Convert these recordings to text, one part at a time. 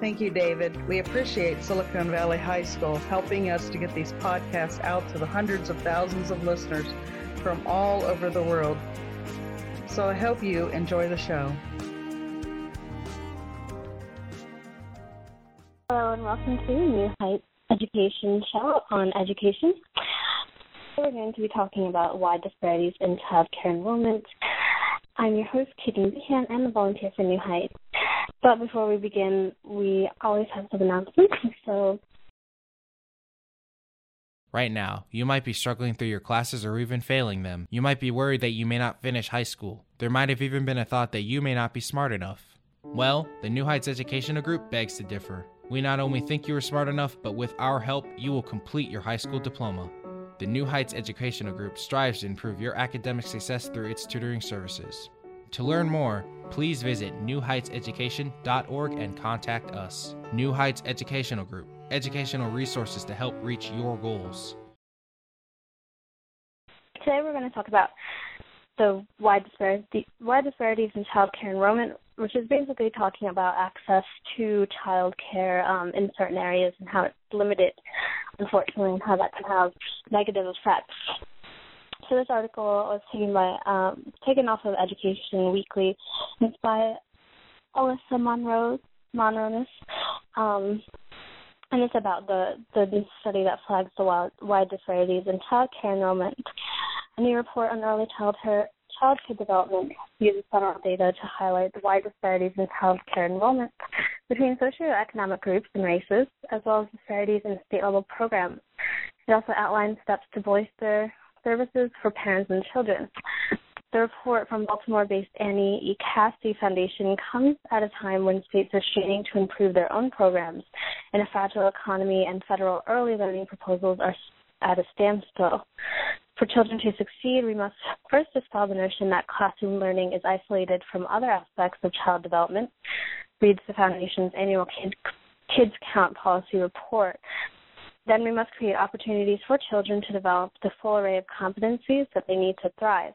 Thank you, David. We appreciate Silicon Valley High School helping us to get these podcasts out to the hundreds of thousands of listeners from all over the world. So I hope you enjoy the show. Hello, and welcome to New Heights Education Show on Education. We're going to be talking about wide disparities in child care enrollment. I'm your host, Kaden Behan, and a volunteer for New Heights. But before we begin, we always have some announcements. So, Right now, you might be struggling through your classes or even failing them. You might be worried that you may not finish high school. There might have even been a thought that you may not be smart enough. Well, the New Heights Educational Group begs to differ. We not only think you are smart enough, but with our help, you will complete your high school diploma. The New Heights Educational Group strives to improve your academic success through its tutoring services. To learn more, please visit newheightseducation.org and contact us. New Heights Educational Group, educational resources to help reach your goals. today we're going to talk about the wide, disparity, wide disparities in child care enrollment, which is basically talking about access to child care um, in certain areas and how it's limited, unfortunately, and how that can have negative effects. So this article was taken by um, taken off of Education Weekly. It's by Alyssa Morones Morones, um, and it's about the the study that flags the wide, wide disparities in child care enrollment. A new report on early childhood childhood development uses federal data to highlight the wide disparities in child care enrollment between socioeconomic groups and races, as well as disparities in state level programs. It also outlines steps to bolster services for parents and children. The report from Baltimore based Annie E. Casey Foundation comes at a time when states are straining to improve their own programs in a fragile economy and federal early learning proposals are at a standstill. For children to succeed, we must first dispel the notion that classroom learning is isolated from other aspects of child development, reads the Foundation's annual Kids Count policy report. Then we must create opportunities for children to develop the full array of competencies that they need to thrive.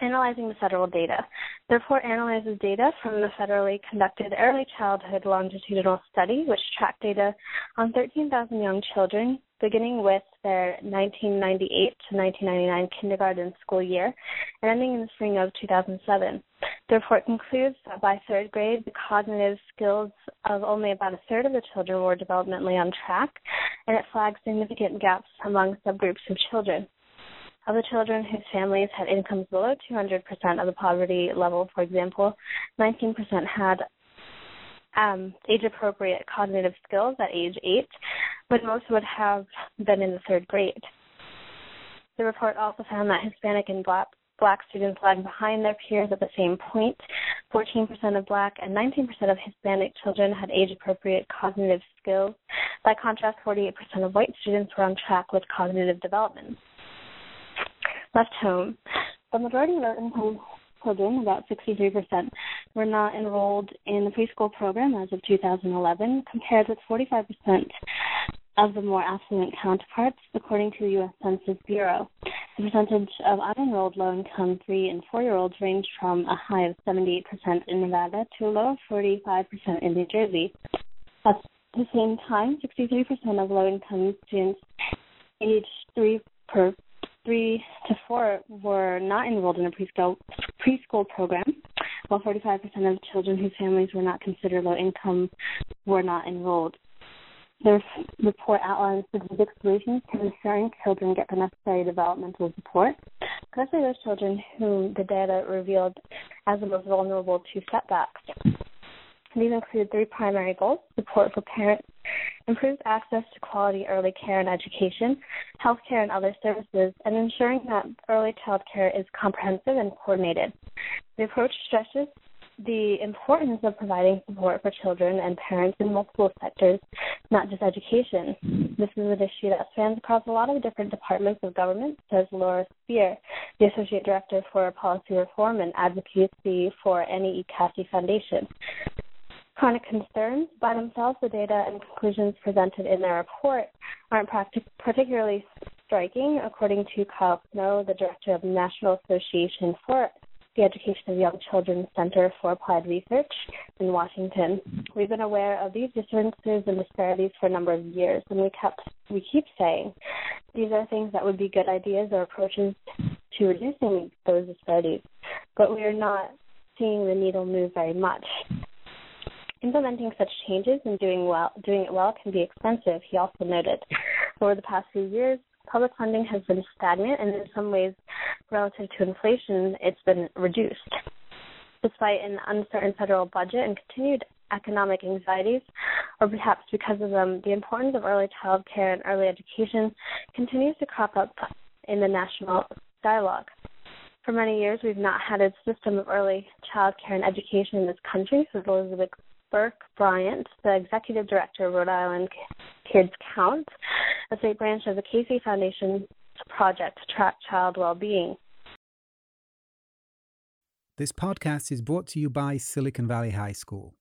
Analyzing the federal data. The report analyzes data from the federally conducted Early Childhood Longitudinal Study, which tracked data on 13,000 young children beginning with their 1998 to 1999 kindergarten school year and ending in the spring of 2007. The report concludes that by third grade, the cognitive skills of only about a third of the children were developmentally on track, and it flags significant gaps among subgroups of children. Of the children whose families had incomes below 200% of the poverty level, for example, 19% had um, age appropriate cognitive skills at age eight, but most would have been in the third grade. The report also found that Hispanic and Black, black students lagged behind their peers at the same point. 14% of Black and 19% of Hispanic children had age appropriate cognitive skills. By contrast, 48% of white students were on track with cognitive development. Left home. The majority of low-income children, about 63%, were not enrolled in the preschool program as of 2011, compared with 45% of the more affluent counterparts, according to the U.S. Census Bureau. The percentage of unenrolled low-income three and four-year-olds ranged from a high of 78% in Nevada to a low of 45% in New Jersey. At the same time, 63% of low-income students aged three per three to four were not enrolled in a preschool preschool program, while 45% of children whose families were not considered low income were not enrolled. The report outlines specific solutions to ensuring children get the necessary developmental support, especially those children whom the data revealed as the most vulnerable to setbacks. These include three primary goals support for parents, improved access to quality early care and education, health care and other services, and ensuring that early child care is comprehensive and coordinated. The approach stresses the importance of providing support for children and parents in multiple sectors, not just education. This is an issue that spans across a lot of different departments of government, says Laura Speer, the Associate Director for Policy Reform and Advocacy for Annie E. Casey Foundation. Chronic concerns by themselves, the data and conclusions presented in their report aren't practic- particularly striking, according to Kyle Snow, the director of the National Association for the Education of Young Children Center for Applied Research in Washington. We've been aware of these differences and disparities for a number of years, and we kept we keep saying these are things that would be good ideas or approaches to reducing those disparities, but we are not seeing the needle move very much. Implementing such changes and doing well doing it well can be expensive, he also noted. Over the past few years, public funding has been stagnant and in some ways relative to inflation it's been reduced. Despite an uncertain federal budget and continued economic anxieties, or perhaps because of them, the importance of early child care and early education continues to crop up in the national dialogue. For many years, we've not had a system of early child care and education in this country, says Elizabeth Burke Bryant, the executive director of Rhode Island Kids Count, a state branch of the Casey Foundation project to track child well-being. This podcast is brought to you by Silicon Valley High School,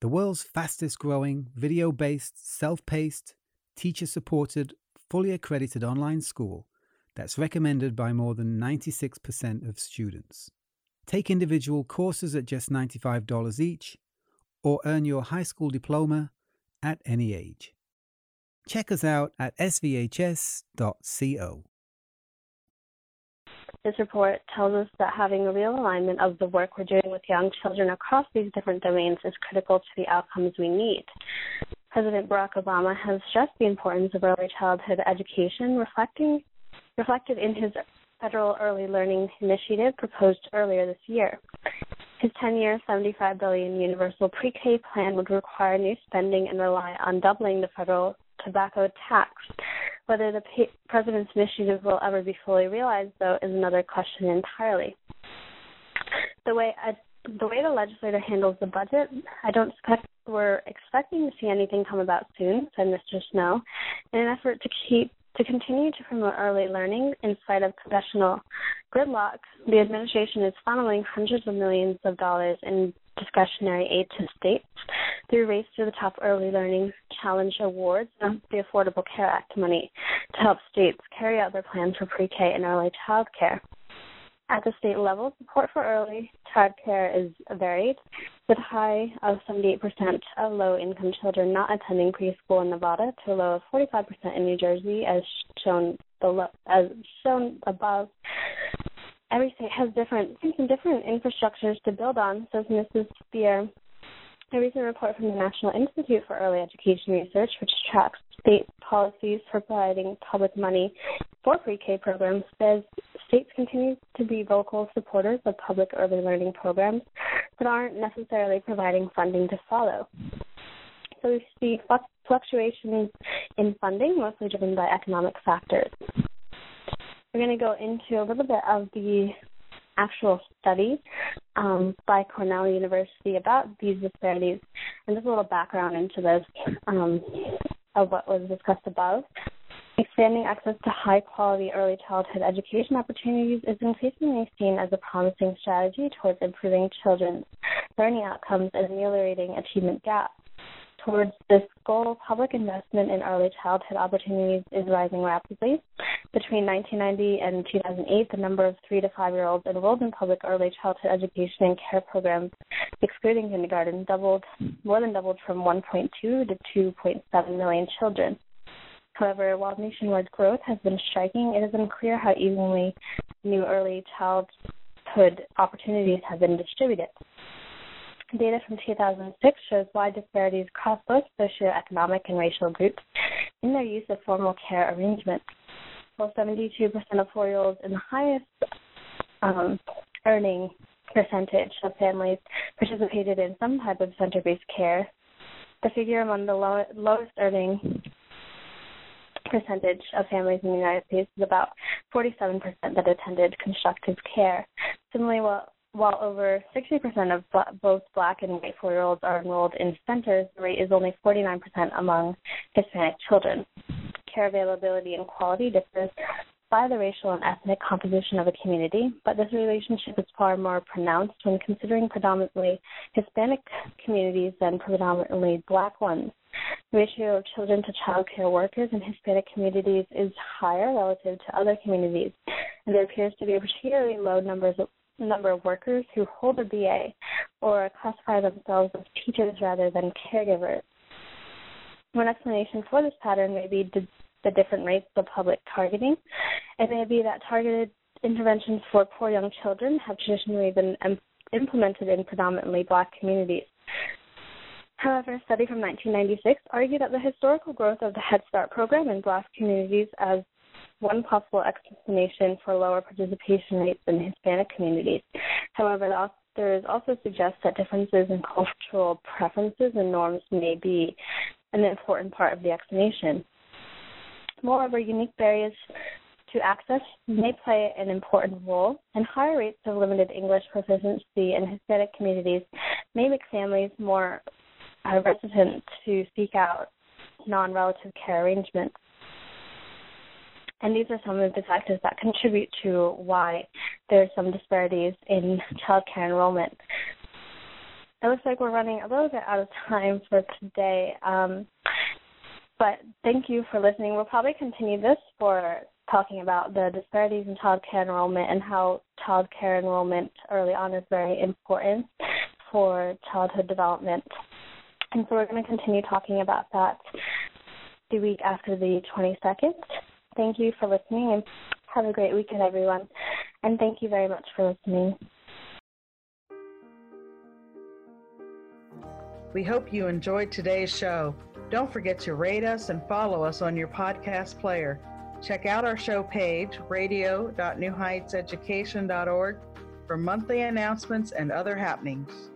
the world's fastest growing, video based, self paced, teacher supported, fully accredited online school that's recommended by more than 96% of students. Take individual courses at just $95 each or earn your high school diploma at any age. Check us out at svhs.co. This report tells us that having a real alignment of the work we're doing with young children across these different domains is critical to the outcomes we need. President Barack Obama has stressed the importance of early childhood education, reflecting reflected in his federal early learning initiative proposed earlier this year. His 10-year, 75 billion universal pre-K plan would require new spending and rely on doubling the federal tobacco tax. Whether the president's initiative will ever be fully realized, though, is another question entirely. The way I, the way the legislator handles the budget, I don't expect we're expecting to see anything come about soon," said Mr. Snow, in an effort to keep to continue to promote early learning in spite of congressional gridlock, the administration is funneling hundreds of millions of dollars in discretionary aid to states through Race to the Top Early Learning Challenge Awards and the Affordable Care Act money to help states carry out their plans for pre K and early child care. At the state level, support for early child care is varied, with high of 78% of low income children not attending preschool in Nevada to a low of 45% in New Jersey, as shown below, as shown above. Every state has different different infrastructures to build on, says Mrs. Speer. A recent report from the National Institute for Early Education Research, which tracks state policies for providing public money for pre-K programs, says states continue to be vocal supporters of public early learning programs, but aren't necessarily providing funding to follow. So we see fluctuations in funding, mostly driven by economic factors. We're going to go into a little bit of the actual study um, by Cornell University about these disparities, and just a little background into this um, of what was discussed above. Expanding access to high quality early childhood education opportunities is increasingly seen as a promising strategy towards improving children's learning outcomes and ameliorating achievement gaps. Towards this goal, public investment in early childhood opportunities is rising rapidly. Between 1990 and 2008, the number of three to five year olds enrolled in public early childhood education and care programs, excluding kindergarten, doubled more than doubled from 1.2 to 2.7 million children. However, while nationwide growth has been striking, it is unclear how evenly new early childhood opportunities have been distributed. Data from 2006 shows wide disparities across both socioeconomic and racial groups in their use of formal care arrangements. While 72% of four-year-olds in the highest um, earning percentage of families participated in some type of center-based care, the figure among the low, lowest earning percentage of families in the United States is about 47% that attended constructive care. Similarly, while while over 60% of both black and white four year olds are enrolled in centers, the rate is only 49% among Hispanic children. Care availability and quality differs by the racial and ethnic composition of a community, but this relationship is far more pronounced when considering predominantly Hispanic communities than predominantly black ones. The ratio of children to child care workers in Hispanic communities is higher relative to other communities, and there appears to be a particularly low numbers of, number of workers who hold a BA or classify themselves as teachers rather than caregivers. One explanation for this pattern may be the different rates of public targeting. It may be that targeted interventions for poor young children have traditionally been implemented in predominantly black communities. However, a study from 1996 argued that the historical growth of the Head Start program in black communities as one possible explanation for lower participation rates in Hispanic communities. However, the authors also suggest that differences in cultural preferences and norms may be an important part of the explanation. Moreover, unique barriers to access may play an important role, and higher rates of limited English proficiency in Hispanic communities may make families more uh, reticent to seek out non relative care arrangements. And these are some of the factors that contribute to why there are some disparities in child care enrollment. It looks like we're running a little bit out of time for today. Um, but thank you for listening. We'll probably continue this for talking about the disparities in child care enrollment and how child care enrollment early on is very important for childhood development. And so we're going to continue talking about that the week after the 22nd. Thank you for listening and have a great weekend, everyone. And thank you very much for listening. We hope you enjoyed today's show. Don't forget to rate us and follow us on your podcast player. Check out our show page, radio.newheightseducation.org, for monthly announcements and other happenings.